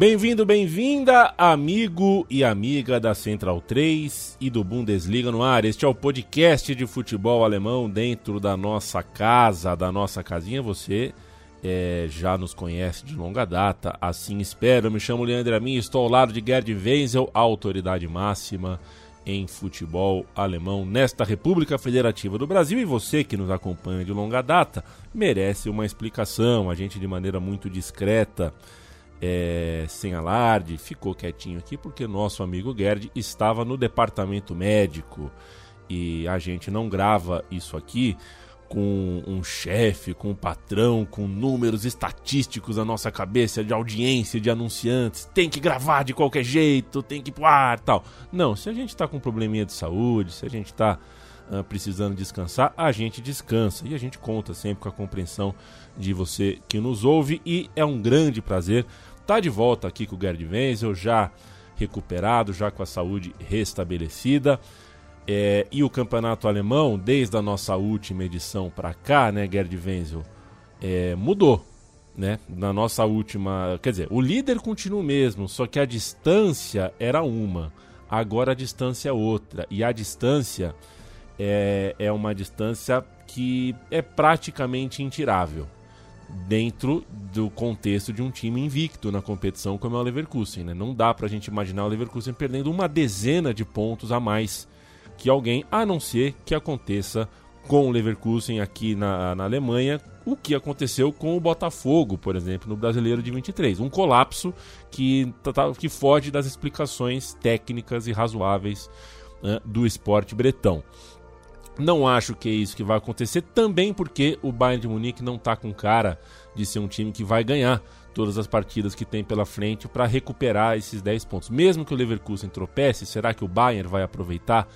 Bem-vindo, bem-vinda, amigo e amiga da Central 3 e do Bundesliga no ar. Este é o podcast de futebol alemão dentro da nossa casa, da nossa casinha. Você é, já nos conhece de longa data, assim espero. Eu me chamo Leandro Amin, estou ao lado de Gerd Wenzel, autoridade máxima em futebol alemão nesta República Federativa do Brasil. E você que nos acompanha de longa data merece uma explicação. A gente, de maneira muito discreta, é, sem alarde, ficou quietinho aqui porque nosso amigo Gerd estava no departamento médico e a gente não grava isso aqui com um chefe, com um patrão, com números estatísticos na nossa cabeça de audiência, de anunciantes. Tem que gravar de qualquer jeito, tem que ar tal. Não, se a gente tá com um probleminha de saúde, se a gente tá uh, precisando descansar, a gente descansa. E a gente conta sempre com a compreensão de você que nos ouve. E é um grande prazer estar tá de volta aqui com o Gerd Wenzel, já recuperado, já com a saúde restabelecida. É, e o campeonato alemão, desde a nossa última edição para cá, né, Gerd Wenzel, é, mudou. Né? Na nossa última. Quer dizer, o líder continua o mesmo, só que a distância era uma. Agora a distância é outra. E a distância é, é uma distância que é praticamente intirável dentro do contexto de um time invicto na competição como é o Leverkusen. Né? Não dá para a gente imaginar o Leverkusen perdendo uma dezena de pontos a mais que alguém, a não ser que aconteça com o Leverkusen aqui na, na Alemanha, o que aconteceu com o Botafogo, por exemplo, no Brasileiro de 23. Um colapso que, tá, tá, que foge das explicações técnicas e razoáveis né, do esporte bretão. Não acho que é isso que vai acontecer, também porque o Bayern de Munique não está com cara de ser um time que vai ganhar todas as partidas que tem pela frente para recuperar esses 10 pontos. Mesmo que o Leverkusen tropece, será que o Bayern vai aproveitar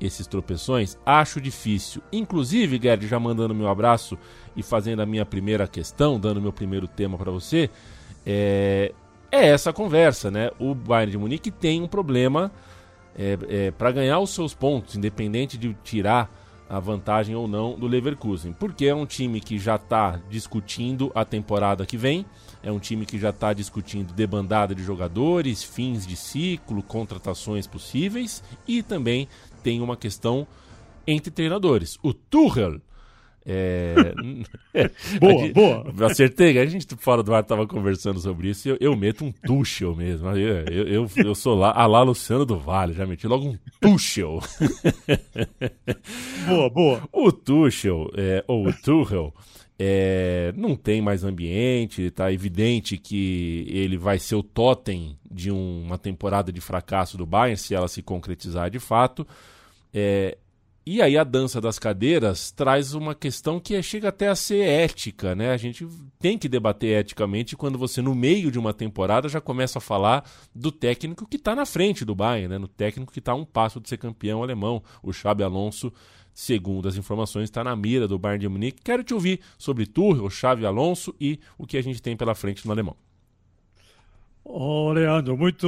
esses tropeções? Acho difícil. Inclusive, Gerd, já mandando meu abraço e fazendo a minha primeira questão, dando meu primeiro tema para você, é... é, essa conversa, né? O Bayern de Munique tem um problema é, é, para ganhar os seus pontos, independente de tirar a vantagem ou não do Leverkusen, porque é um time que já está discutindo a temporada que vem, é um time que já está discutindo debandada de jogadores, fins de ciclo, contratações possíveis e também tem uma questão entre treinadores. O Tuchel. É... boa, boa. Acertei, a gente fora do ar estava conversando sobre isso. Eu, eu meto um Tuchel mesmo. Eu, eu, eu, eu sou lá, a lá Luciano do Vale, já meti logo um Tuchel. boa, boa. O Tuchel, é, ou o Tuchel, é, não tem mais ambiente, está evidente que ele vai ser o totem de um, uma temporada de fracasso do Bayern, se ela se concretizar de fato. É, e aí a dança das cadeiras traz uma questão que chega até a ser ética, né? A gente tem que debater eticamente quando você, no meio de uma temporada, já começa a falar do técnico que está na frente do Bayern, né? No técnico que está a um passo de ser campeão alemão, o Xabi Alonso, segundo as informações, está na mira do Bayern de Munique. Quero te ouvir sobre Tuchel, Xabi Alonso e o que a gente tem pela frente no alemão. Oh, Leandro, muito,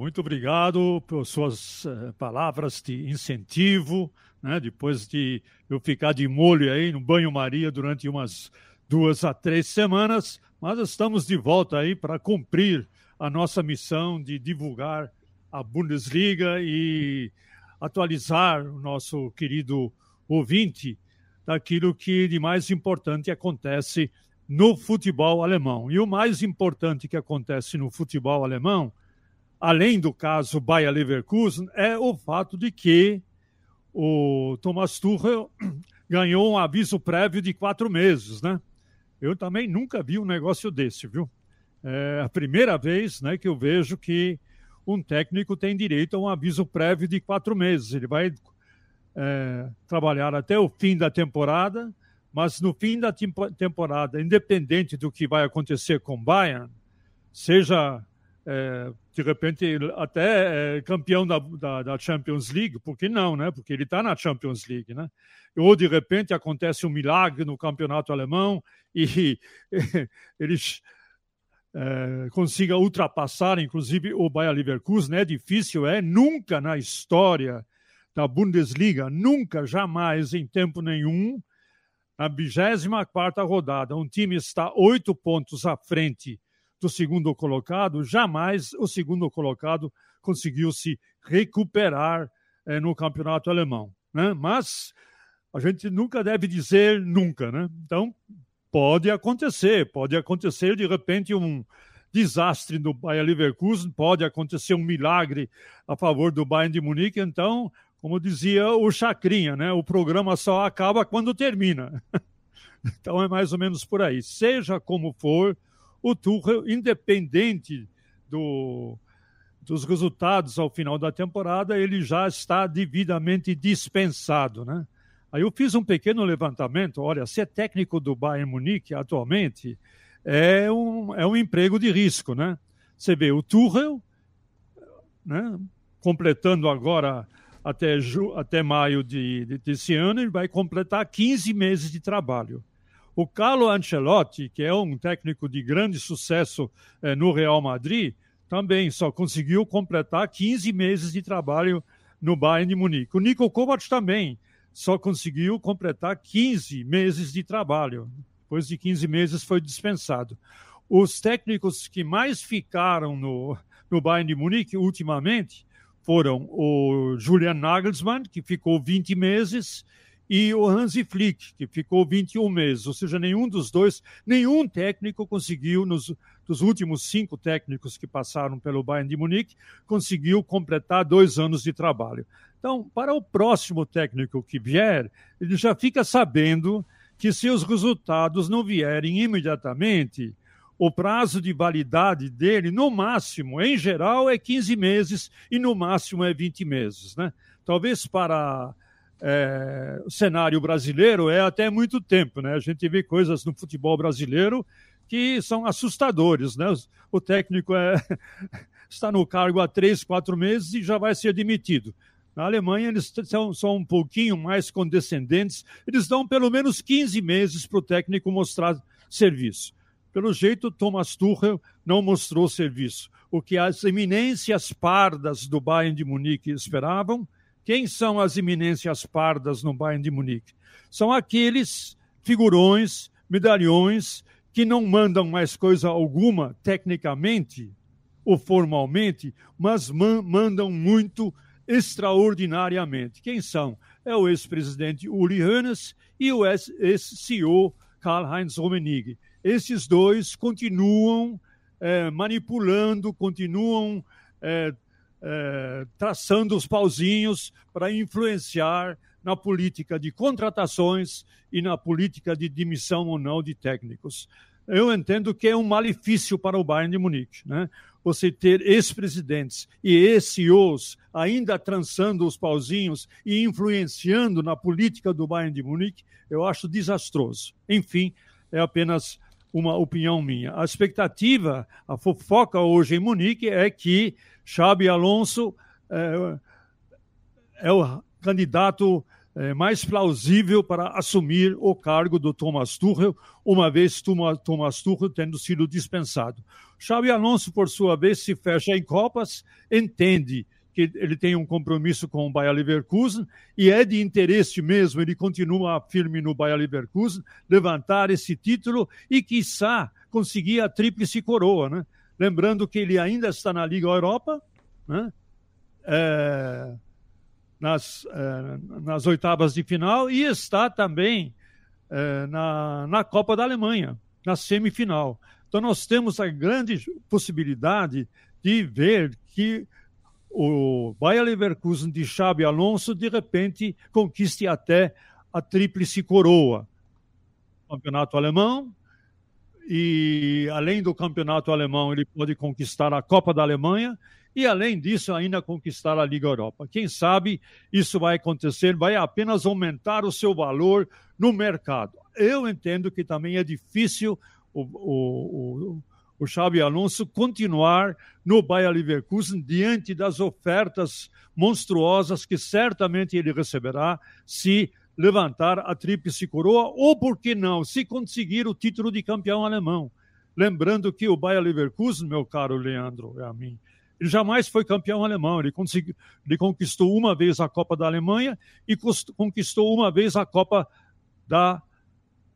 muito obrigado por suas uh, palavras de incentivo, né? Depois de eu ficar de molho aí no banho-maria durante umas duas a três semanas, mas estamos de volta aí para cumprir a nossa missão de divulgar a Bundesliga e atualizar o nosso querido ouvinte daquilo que de mais importante acontece no futebol alemão. E o mais importante que acontece no futebol alemão, além do caso Bayer Leverkusen, é o fato de que o Thomas Tuchel ganhou um aviso prévio de quatro meses, né? Eu também nunca vi um negócio desse, viu? É a primeira vez né, que eu vejo que um técnico tem direito a um aviso prévio de quatro meses. Ele vai é, trabalhar até o fim da temporada mas no fim da temporada, independente do que vai acontecer com o Bayern, seja é, de repente até é, campeão da, da, da, Champions League, por que não, né? Porque ele está na Champions League, né? Ou de repente acontece um milagre no campeonato alemão e eles é, consiga ultrapassar, inclusive, o Bayer Leverkusen. É difícil, é nunca na história da Bundesliga, nunca, jamais, em tempo nenhum, na 24 rodada, um time está oito pontos à frente do segundo colocado, jamais o segundo colocado conseguiu se recuperar eh, no campeonato alemão. Né? Mas a gente nunca deve dizer nunca. Né? Então, pode acontecer, pode acontecer de repente um desastre no Bayern Leverkusen, pode acontecer um milagre a favor do Bayern de Munique. Então, como dizia o Chacrinha, né? o programa só acaba quando termina. Então é mais ou menos por aí. Seja como for, o Tuchel, independente do, dos resultados ao final da temporada, ele já está devidamente dispensado, né? Aí eu fiz um pequeno levantamento. Olha, ser técnico do Bayern Munique atualmente é um, é um emprego de risco, né? Você vê o Tuchel, né? completando agora até, ju, até maio de, de, desse ano, ele vai completar 15 meses de trabalho. O Carlo Ancelotti, que é um técnico de grande sucesso eh, no Real Madrid, também só conseguiu completar 15 meses de trabalho no Bayern de Munique. O Nico Kovac também só conseguiu completar 15 meses de trabalho. Depois de 15 meses foi dispensado. Os técnicos que mais ficaram no, no Bayern de Munique ultimamente foram o Julian Nagelsmann, que ficou 20 meses, e o Hansi Flick, que ficou 21 meses. Ou seja, nenhum dos dois, nenhum técnico conseguiu, nos dos últimos cinco técnicos que passaram pelo Bayern de Munique, conseguiu completar dois anos de trabalho. Então, para o próximo técnico que vier, ele já fica sabendo que se os resultados não vierem imediatamente, o prazo de validade dele, no máximo, em geral, é 15 meses e no máximo é 20 meses. Né? Talvez para é, o cenário brasileiro é até muito tempo, né? A gente vê coisas no futebol brasileiro que são assustadores, né? O técnico é, está no cargo há três, quatro meses e já vai ser demitido. Na Alemanha, eles são, são um pouquinho mais condescendentes, eles dão pelo menos 15 meses para o técnico mostrar serviço. Pelo jeito, Thomas Tuchel não mostrou serviço. O que as eminências pardas do Bayern de Munique esperavam, quem são as eminências pardas no Bayern de Munique? São aqueles figurões, medalhões, que não mandam mais coisa alguma tecnicamente ou formalmente, mas man mandam muito extraordinariamente. Quem são? É o ex-presidente Uli Hoeneß e o ex-CEO Karl-Heinz Rummenigge. Esses dois continuam é, manipulando, continuam é, é, traçando os pauzinhos para influenciar na política de contratações e na política de demissão ou não de técnicos. Eu entendo que é um malefício para o Bayern de Munique, né? Você ter ex-presidentes e ex-CEOs ainda trançando os pauzinhos e influenciando na política do Bayern de Munique, eu acho desastroso. Enfim, é apenas uma opinião minha. A expectativa, a fofoca hoje em Munique é que Xabi Alonso é, é o candidato é, mais plausível para assumir o cargo do Thomas Tuchel, uma vez Thomas Tuchel tendo sido dispensado. Xabi Alonso, por sua vez, se fecha em Copas, entende que ele tem um compromisso com o Bayer Leverkusen e é de interesse mesmo, ele continua firme no Bayer Leverkusen, levantar esse título e, quiçá, conseguir a tríplice coroa, né? Lembrando que ele ainda está na Liga Europa, né? É, nas, é, nas oitavas de final e está também é, na, na Copa da Alemanha, na semifinal. Então nós temos a grande possibilidade de ver que o Bayer Leverkusen de Xabi Alonso, de repente, conquiste até a tríplice coroa. Campeonato alemão, e além do campeonato alemão, ele pode conquistar a Copa da Alemanha e, além disso, ainda conquistar a Liga Europa. Quem sabe isso vai acontecer, vai apenas aumentar o seu valor no mercado. Eu entendo que também é difícil o, o, o o Xabi Alonso continuar no Bayer Leverkusen diante das ofertas monstruosas que certamente ele receberá se levantar a tríplice coroa ou, por que não, se conseguir o título de campeão alemão. Lembrando que o Bayer Leverkusen, meu caro Leandro, é a mim, ele jamais foi campeão alemão. Ele, ele conquistou uma vez a Copa da Alemanha e conquistou uma vez a Copa da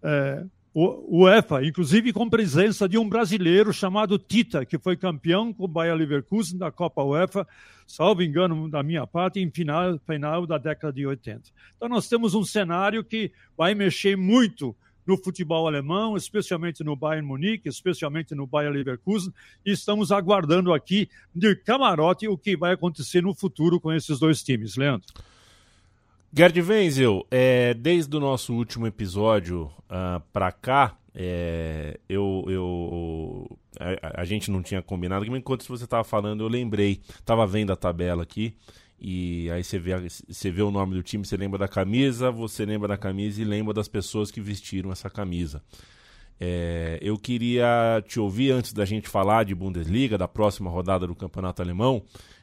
o UEFA, inclusive com presença de um brasileiro chamado Tita, que foi campeão com o Bayer Leverkusen da Copa UEFA, salvo engano da minha parte, em final, final da década de 80. Então nós temos um cenário que vai mexer muito no futebol alemão, especialmente no Bayern Munique, especialmente no Bayer Leverkusen, e estamos aguardando aqui de camarote o que vai acontecer no futuro com esses dois times. Leandro. Gerd Wenzel, é, desde o nosso último episódio uh, ah, para cá, é, eu, eu a, a, gente não tinha combinado, mas enquanto você estava falando, eu lembrei, estava vendo a tabela aqui, e aí você vê, você vê o nome do time, você lembra da camisa, você lembra da camisa e lembra das pessoas que vestiram essa camisa. É, eu queria te ouvir antes da gente falar de Bundesliga, da próxima rodada do Campeonato Alemão,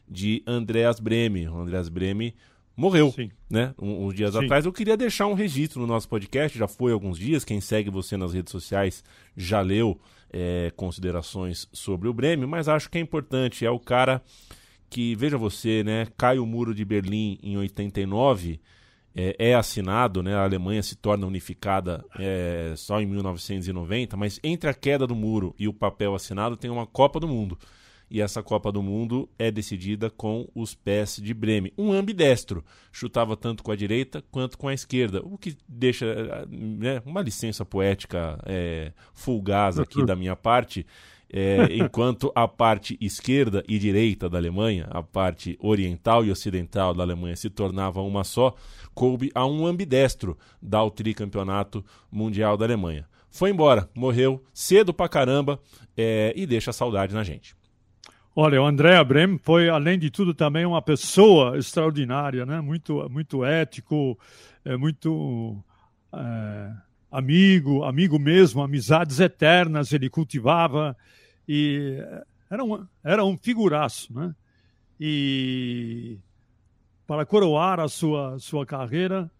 de Andreas Breme. O Andreas Breme morreu, Sim. né? Um, uns dias Sim. atrás. Eu queria deixar um registro no nosso podcast, já foi alguns dias. Quem segue você nas redes sociais já leu é, considerações sobre o Brêmio, mas acho que é importante. É o cara que, veja você, né? Cai o muro de Berlim em 89. É, é, assinado, né? A Alemanha se torna unificada é, só em 1990, mas entre a queda do muro e o papel assinado tem uma Copa do Mundo e essa Copa do Mundo é decidida com os pés de Bremen. Um ambidestro, chutava tanto com a direita quanto com a esquerda, o que deixa né, uma licença poética é, fulgaz aqui da minha parte. É, enquanto a parte esquerda e direita da Alemanha, a parte oriental e ocidental da Alemanha se tornava uma só, coube a um ambidestro dar o tricampeonato mundial da Alemanha. Foi embora, morreu cedo pra caramba é, e deixa saudade na gente. Olha, o André Brem foi, além de tudo, também uma pessoa extraordinária, né? muito, muito ético, é, muito é, amigo, amigo mesmo, amizades eternas ele cultivava e era um, era um figuraço. Né? E para coroar a sua, sua carreira,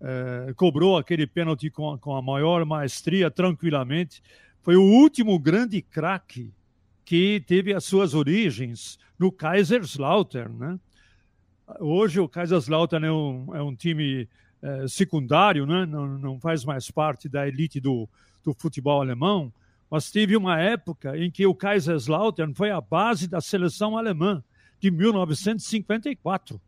é, cobrou aquele pênalti com, com a maior maestria, tranquilamente. Foi o último grande craque que teve as suas origens no Kaiserslautern. Né? Hoje o Kaiserslautern é um, é um time é, secundário, né? não, não faz mais parte da elite do, do futebol alemão, mas teve uma época em que o Kaiserslautern foi a base da seleção alemã, de 1954.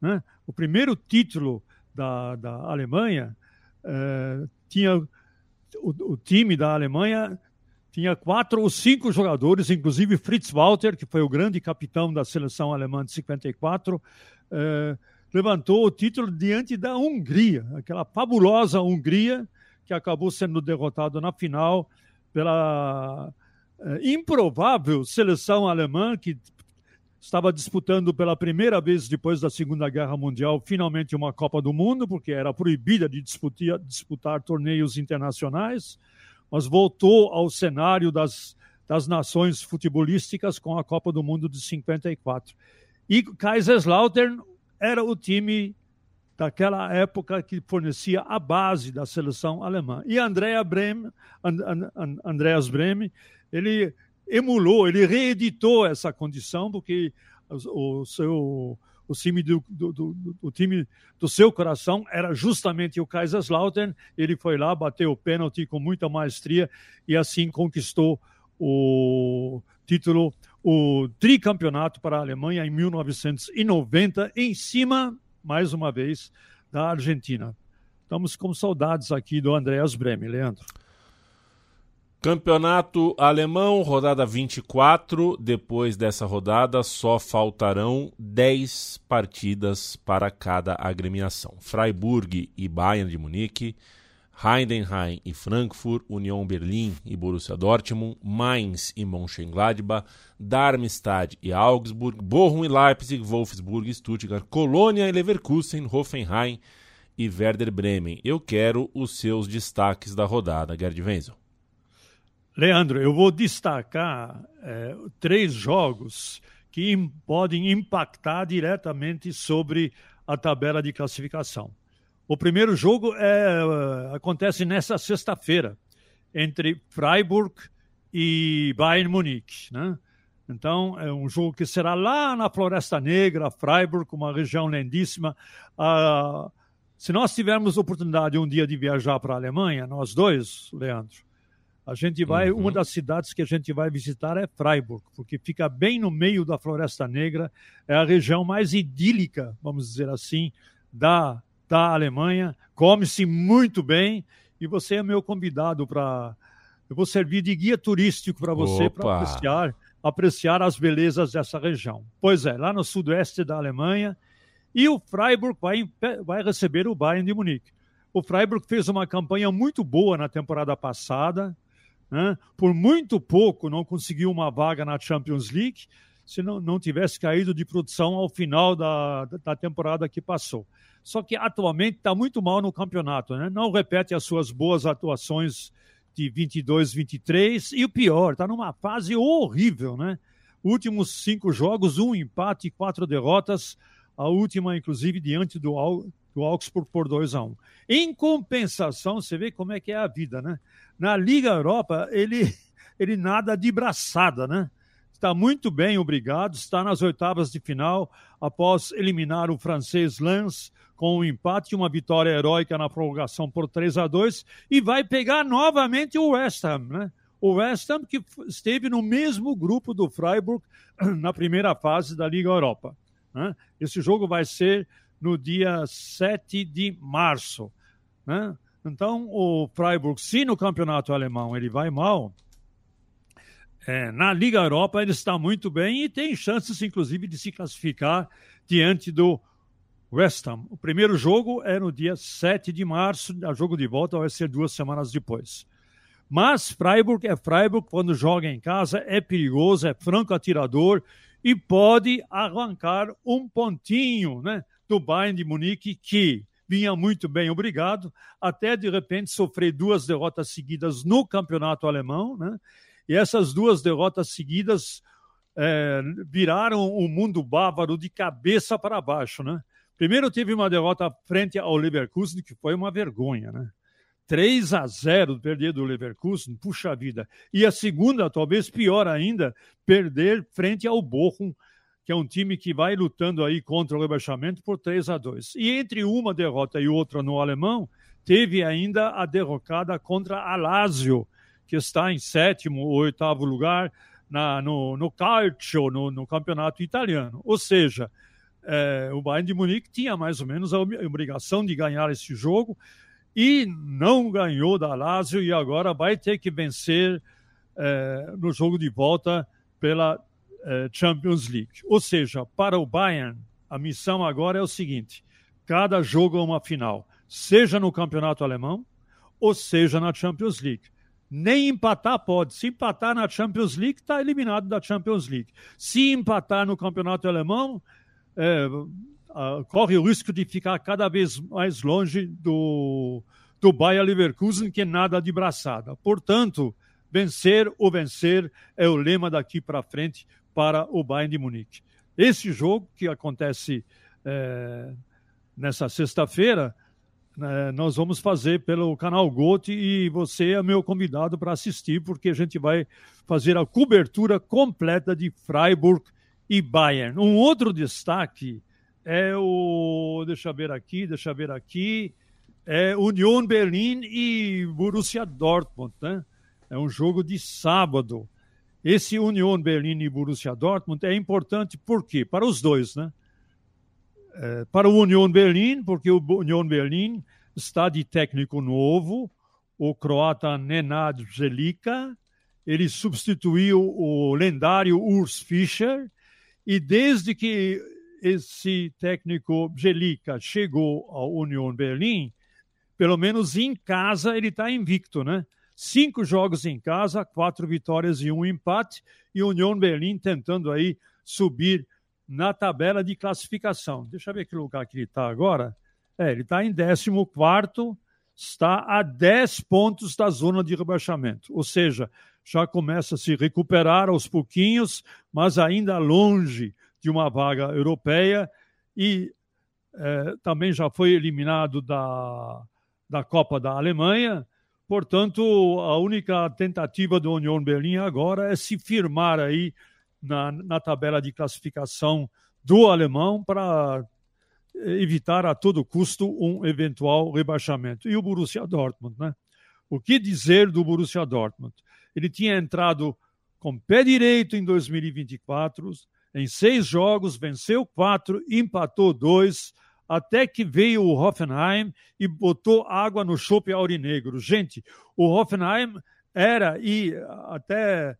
Né? O primeiro título da, da Alemanha é, tinha o, o, time da Alemanha tinha quatro ou cinco jogadores, inclusive Fritz Walter, que foi o grande capitão da seleção alemã de 54, eh, levantou o título diante da Hungria, aquela fabulosa Hungria que acabou sendo derrotada na final pela eh, improvável seleção alemã que estava disputando pela primeira vez depois da Segunda Guerra Mundial finalmente uma Copa do Mundo, porque era proibida de disputar, disputar torneios internacionais mas voltou ao cenário das, das nações futebolísticas com a Copa do Mundo de 54. E Kaiserslautern era o time daquela época que fornecia a base da seleção alemã. E Andrea Brem, Andreas Breme, ele emulou, ele reeditou essa condição, porque o seu o time do, do, do, do, time do seu coração era justamente o Kaiserslautern. Ele foi lá, bateu o pênalti com muita maestria e assim conquistou o título, o tricampeonato para a Alemanha em 1990, em cima, mais uma vez, da Argentina. Estamos com saudades aqui do Andreas Breme, Leandro. Campeonato Alemão, rodada 24. Depois dessa rodada, só faltarão 10 partidas para cada agremiação: Freiburg e Bayern de Munique, Heidenheim e Frankfurt, Union Berlim e Borussia Dortmund, Mainz e Mönchengladbach, Darmstadt e Augsburg, Bochum e Leipzig, Wolfsburg e Stuttgart, Colônia e Leverkusen, Hoffenheim e Werder Bremen. Eu quero os seus destaques da rodada, Gerd Wenzel. Leandro, eu vou destacar é, três jogos que im podem impactar diretamente sobre a tabela de classificação. O primeiro jogo é, acontece nessa sexta-feira, entre Freiburg e Bayern Munique. Né? Então, é um jogo que será lá na Floresta Negra, Freiburg, uma região lindíssima. A, Se nós tivermos oportunidade um dia de viajar para a Alemanha, nós dois, Leandro, a gente vai, uhum. uma das cidades que a gente vai visitar é Freiburg, porque fica bem no meio da Floresta Negra, é a região mais idílica, vamos dizer assim, da, da Alemanha. Come-se muito bem e você é meu convidado para. Eu vou servir de guia turístico para você, para apreciar, apreciar as belezas dessa região. Pois é, lá no sudoeste da Alemanha. E o Freiburg vai, vai receber o Bayern de Munique. O Freiburg fez uma campanha muito boa na temporada passada, né? Por muito pouco não conseguiu uma vaga na Champions League se não, não tivesse caído de produção ao final da, da temporada que passou. Só que atualmente está muito mal no campeonato, né? não repete as suas boas atuações de 22, 23 e o pior, está numa fase horrível, né? Últimos cinco jogos, um empate quatro derrotas, a última, inclusive, diante do, do Augsburg por 2 a 1 um. Em compensação, você vê como é que é a vida, né? Na Liga Europa, ele, ele nada de braçada, né? Está muito bem, obrigado. Está nas oitavas de final, após eliminar o francês Lens com um empate e uma vitória heróica na prorrogação por 3 a 2 e vai pegar novamente o West Ham, né? O West Ham que esteve no mesmo grupo do Freiburg na primeira fase da Liga Europa. Né? Esse jogo vai ser no dia 7 de março. Né? Então, o Freiburg, se no campeonato alemão ele vai mal, é, na Liga Europa ele está muito bem e tem chances, inclusive, de se classificar diante do West Ham. O primeiro jogo é no dia 7 de março, o jogo de volta vai ser duas semanas depois. Mas Freiburg é Freiburg, quando joga em casa, é perigoso, é franco atirador e pode arrancar um pontinho né, do Bayern de Munique, que vinha muito bem, obrigado, até de repente sofrer duas derrotas seguidas no campeonato alemão, né? E essas duas derrotas seguidas é, viraram o mundo bávaro de cabeça para baixo, né? Primeiro teve uma derrota frente ao Leverkusen, que foi uma vergonha, né? 3 a 0 perder do Leverkusen, puxa vida. E a segunda, talvez pior ainda, perder frente ao Bochum, que é um time que vai lutando aí contra o rebaixamento por 3 a 2. E entre uma derrota e outra no alemão, teve ainda a derrocada contra a Lazio, que está em sétimo ou oitavo lugar na, no, no calcio, no, no campeonato italiano. Ou seja, é, o Bayern de Munique tinha mais ou menos a obrigação de ganhar esse jogo e não ganhou da Lazio e agora vai ter que vencer é, no jogo de volta pela Champions League. Ou seja, para o Bayern, a missão agora é o seguinte: cada jogo é uma final, seja no campeonato alemão ou seja na Champions League. Nem empatar pode. Se empatar na Champions League, está eliminado da Champions League. Se empatar no campeonato alemão, é, corre o risco de ficar cada vez mais longe do, do Bayer Leverkusen, que é nada de braçada. Portanto, vencer ou vencer é o lema daqui para frente para o Bayern de Munique. Esse jogo, que acontece é, nessa sexta-feira, é, nós vamos fazer pelo canal GOT e você é meu convidado para assistir, porque a gente vai fazer a cobertura completa de Freiburg e Bayern. Um outro destaque é o. Deixa eu ver aqui, deixa eu ver aqui. É Union Berlin e Borussia Dortmund, né? É um jogo de sábado. Esse Union Berlin e Borussia Dortmund é importante por quê? Para os dois, né? É, para o Union Berlin, porque o Union Berlin está de técnico novo, o croata Nenad Zelica, ele substituiu o lendário Urs Fischer, e desde que esse técnico Zelica chegou ao Union Berlin, pelo menos em casa ele está invicto, né? Cinco jogos em casa, quatro vitórias e um empate, e União Berlim tentando aí subir na tabela de classificação. Deixa eu ver que lugar que ele está agora. É, ele está em 14, está a 10 pontos da zona de rebaixamento. Ou seja, já começa a se recuperar aos pouquinhos, mas ainda longe de uma vaga europeia e é, também já foi eliminado da, da Copa da Alemanha Portanto, a única tentativa do União Berlim agora é se firmar aí na, na tabela de classificação do alemão para evitar a todo custo um eventual rebaixamento. E o Borussia Dortmund, né? O que dizer do Borussia Dortmund? Ele tinha entrado com pé direito em 2024, em seis jogos, venceu quatro, empatou dois, até que veio o Hoffenheim e botou água no chope aurinegro. Gente, o Hoffenheim era, e até,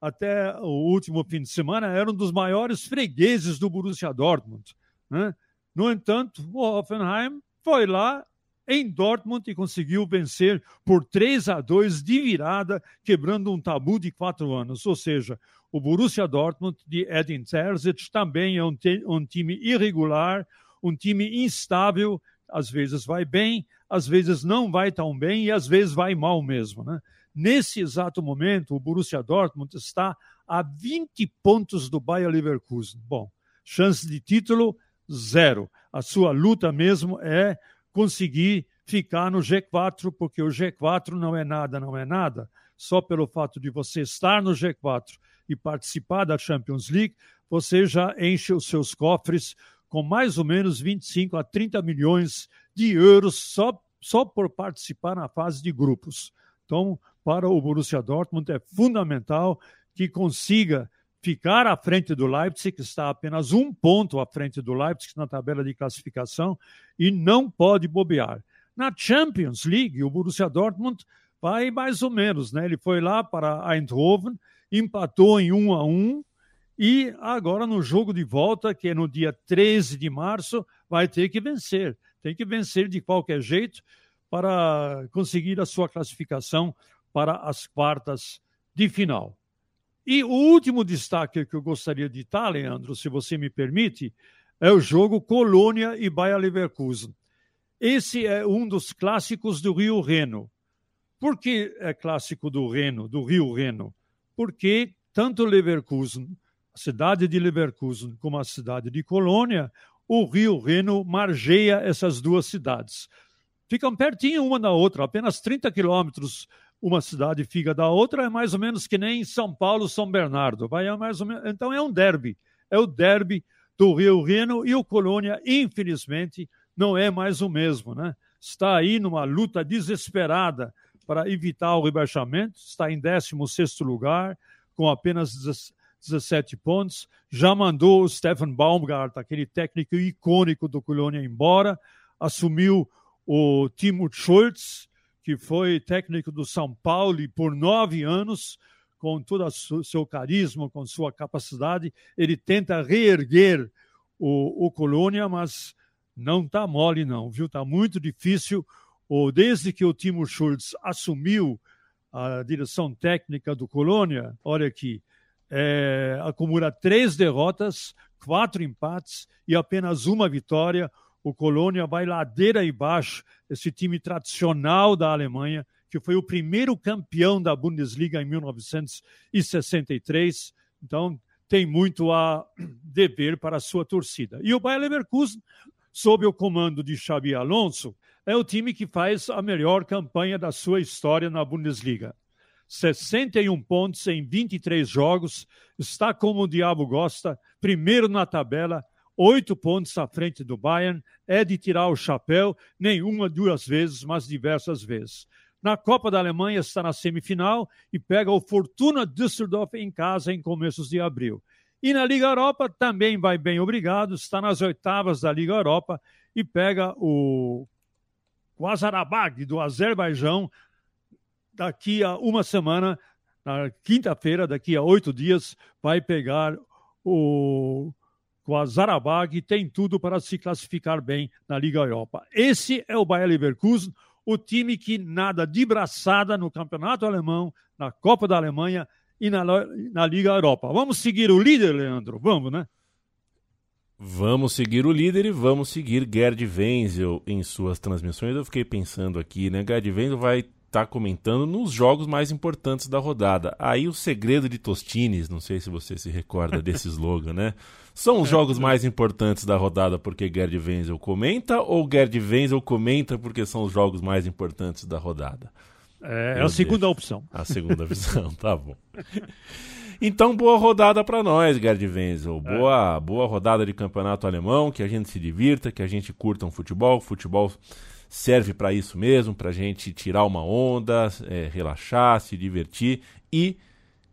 até o último fim de semana, era um dos maiores fregueses do Borussia Dortmund. Né? No entanto, o Hoffenheim foi lá em Dortmund e conseguiu vencer por 3 a 2 de virada, quebrando um tabu de quatro anos. Ou seja, o Borussia Dortmund de Edin Terzic também é um, um time irregular, um time instável, às vezes vai bem, às vezes não vai tão bem e às vezes vai mal mesmo. Né? Nesse exato momento, o Borussia Dortmund está a 20 pontos do Bayer Leverkusen. Bom, chance de título zero. A sua luta mesmo é conseguir ficar no G4, porque o G4 não é nada, não é nada. Só pelo fato de você estar no G4 e participar da Champions League, você já enche os seus cofres com mais ou menos 25 a 30 milhões de euros só, só por participar na fase de grupos. Então, para o Borussia Dortmund é fundamental que consiga ficar à frente do Leipzig, que está apenas um ponto à frente do Leipzig na tabela de classificação, e não pode bobear. Na Champions League, o Borussia Dortmund vai mais ou menos, né? Ele foi lá para Eindhoven, empatou em 1 a 1 e agora no jogo de volta, que é no dia 13 de março, vai ter que vencer. Tem que vencer de qualquer jeito para conseguir a sua classificação para as quartas de final. E o último destaque que eu gostaria de dar, Leandro, se você me permite, é o jogo Colônia e Bayer Leverkusen. Esse é um dos clássicos do Rio Reno. Por que é clássico do Reno, do Rio Reno? Porque tanto Leverkusen, cidade de Leverkusen, como a cidade de Colônia, o Rio Reno margeia essas duas cidades. Ficam pertinho uma da outra, apenas 30 quilômetros uma cidade fica da outra, é mais ou menos que nem São Paulo, São Bernardo. Vai é mais ou menos, então é um derby. É o derby do Rio Reno e o Colônia, infelizmente, não é mais o mesmo. Né? Está aí numa luta desesperada para evitar o rebaixamento, está em 16 lugar, com apenas 17 pontos. Já mandou o Stefan Baumgart, aquele técnico icônico do Colônia, embora, assumiu o Timo Schultz, que foi técnico do São Paulo por nove anos, com todo o seu carisma, com sua capacidade, ele tenta reerguer o, o Colônia, mas não está mole não, viu? Está muito difícil. Ou desde que o Timo Schultz assumiu a direção técnica do Colônia, olha aqui, é, acumula três derrotas, quatro empates e apenas uma vitória o Colônia vai ladeira abaixo, esse time tradicional da Alemanha, que foi o primeiro campeão da Bundesliga em 1963. Então, tem muito a dever para a sua torcida. E o Bayer Leverkusen, sob o comando de Xabi Alonso, é o time que faz a melhor campanha da sua história na Bundesliga. 61 pontos em 23 jogos, está como o diabo gosta, primeiro na tabela, oito pontos à frente do Bayern, é de tirar o chapéu, nenhuma duas vezes, mas diversas vezes. Na Copa da Alemanha está na semifinal e pega o Fortuna Düsseldorf em casa em começos de abril. E na Liga Europa também vai bem, obrigado, está nas oitavas da Liga Europa e pega o Quasarabag do Azerbaijão daqui a uma semana, na quinta-feira, daqui a oito dias, vai pegar o com a Zarabag, tem tudo para se classificar bem na Liga Europa. Esse é o Bayer Leverkusen, o time que nada de braçada no Campeonato Alemão, na Copa da Alemanha e na, na Liga Europa. Vamos seguir o líder, Leandro? Vamos, né? Vamos seguir o líder e vamos seguir Gerd Wenzel em suas transmissões. Eu fiquei pensando aqui, né? Gerd Wenzel vai está comentando nos jogos mais importantes da rodada. Aí o segredo de Tostines, não sei se você se recorda desse slogan, né? São os jogos mais importantes da rodada porque Gerd Wenzel comenta ou Gerd Wenzel comenta porque são os jogos mais importantes da rodada? É, é a segunda opção. A segunda opção, tá bom. Então, boa rodada para nós, Gerd Wenzel. É. Boa, é. boa rodada de campeonato alemão, que a gente se divirta, que a gente curta um futebol. Futebol serve para isso mesmo, para a gente tirar uma onda, é, relaxar, se divertir e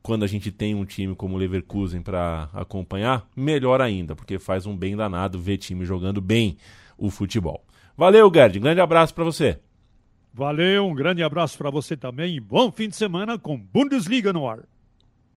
quando a gente tem um time como o Leverkusen para acompanhar, melhor ainda, porque faz um bem danado ver time jogando bem o futebol. Valeu, Gerd. Grande abraço para você. Valeu, um grande abraço para você também e bom fim de semana com Bundesliga no ar.